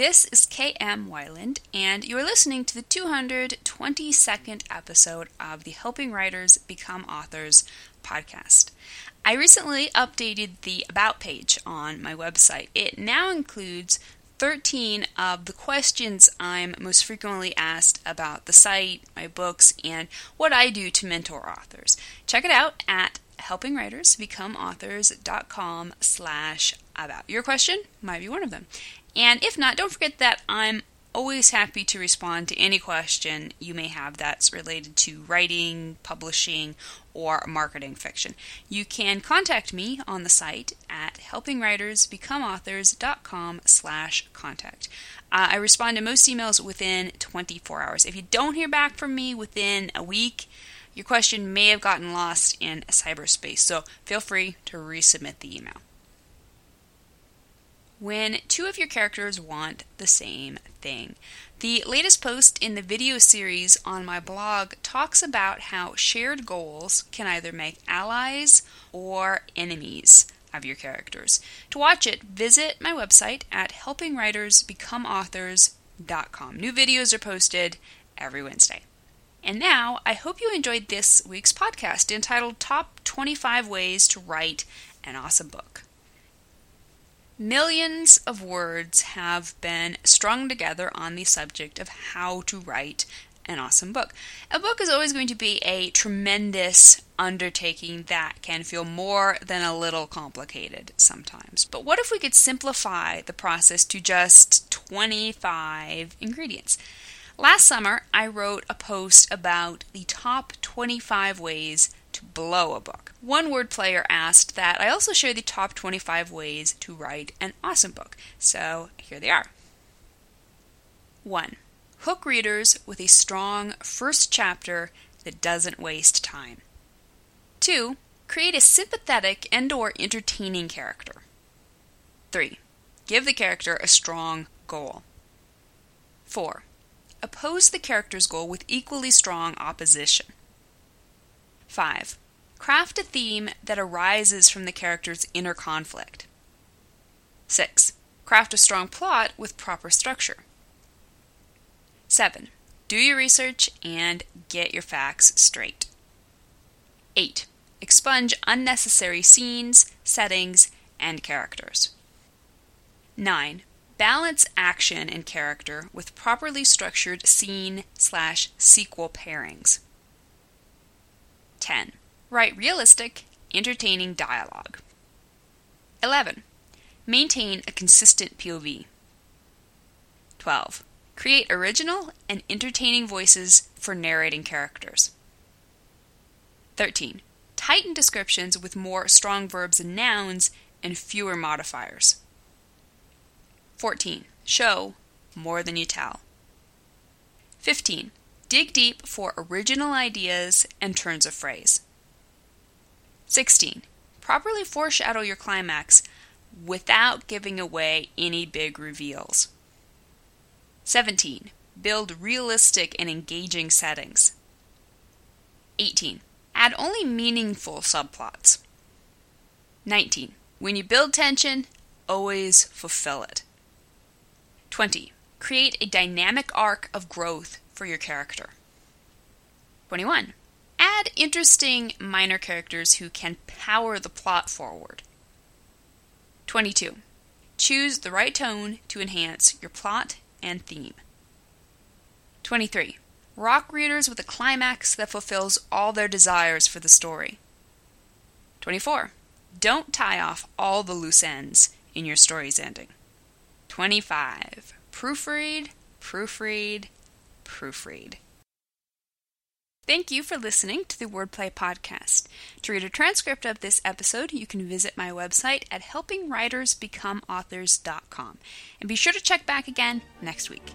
This is KM Weiland, and you're listening to the 222nd episode of the Helping Writers Become Authors podcast. I recently updated the About page on my website. It now includes 13 of the questions I'm most frequently asked about the site, my books, and what I do to mentor authors. Check it out at helpingwritersbecomeauthors.com slash about. Your question might be one of them. And if not, don't forget that I'm always happy to respond to any question you may have that's related to writing, publishing, or marketing fiction. You can contact me on the site at helpingwritersbecomeauthors.com slash contact. Uh, I respond to most emails within 24 hours. If you don't hear back from me within a week, your question may have gotten lost in cyberspace, so feel free to resubmit the email when two of your characters want the same thing. The latest post in the video series on my blog talks about how shared goals can either make allies or enemies of your characters. To watch it, visit my website at helpingwritersbecomeauthors.com. New videos are posted every Wednesday. And now, I hope you enjoyed this week's podcast entitled Top 25 Ways to Write an Awesome Book. Millions of words have been strung together on the subject of how to write an awesome book. A book is always going to be a tremendous undertaking that can feel more than a little complicated sometimes. But what if we could simplify the process to just 25 ingredients? Last summer, I wrote a post about the top 25 ways to blow a book. One Wordplayer asked that I also share the top 25 ways to write an awesome book. So here they are. 1. Hook readers with a strong first chapter that doesn't waste time. 2. Create a sympathetic and or entertaining character. 3. Give the character a strong goal. 4. Oppose the character's goal with equally strong opposition. 5. Craft a theme that arises from the character's inner conflict. 6. Craft a strong plot with proper structure. 7. Do your research and get your facts straight. 8. Expunge unnecessary scenes, settings, and characters. 9. Balance action and character with properly structured scene slash sequel pairings. 10. Write realistic, entertaining dialogue. 11. Maintain a consistent POV. 12. Create original and entertaining voices for narrating characters. 13. Tighten descriptions with more strong verbs and nouns and fewer modifiers. 14. Show more than you tell. 15. Dig deep for original ideas and turns of phrase. 16. Properly foreshadow your climax without giving away any big reveals. 17. Build realistic and engaging settings. 18. Add only meaningful subplots. 19. When you build tension, always fulfill it. 20. Create a dynamic arc of growth for your character. 21. Add interesting minor characters who can power the plot forward. 22. Choose the right tone to enhance your plot and theme. 23. Rock readers with a climax that fulfills all their desires for the story. 24. Don't tie off all the loose ends in your story's ending. 25. Proofread, proofread, proofread. Thank you for listening to the Wordplay Podcast. To read a transcript of this episode, you can visit my website at helpingwritersbecomeauthors.com. And be sure to check back again next week.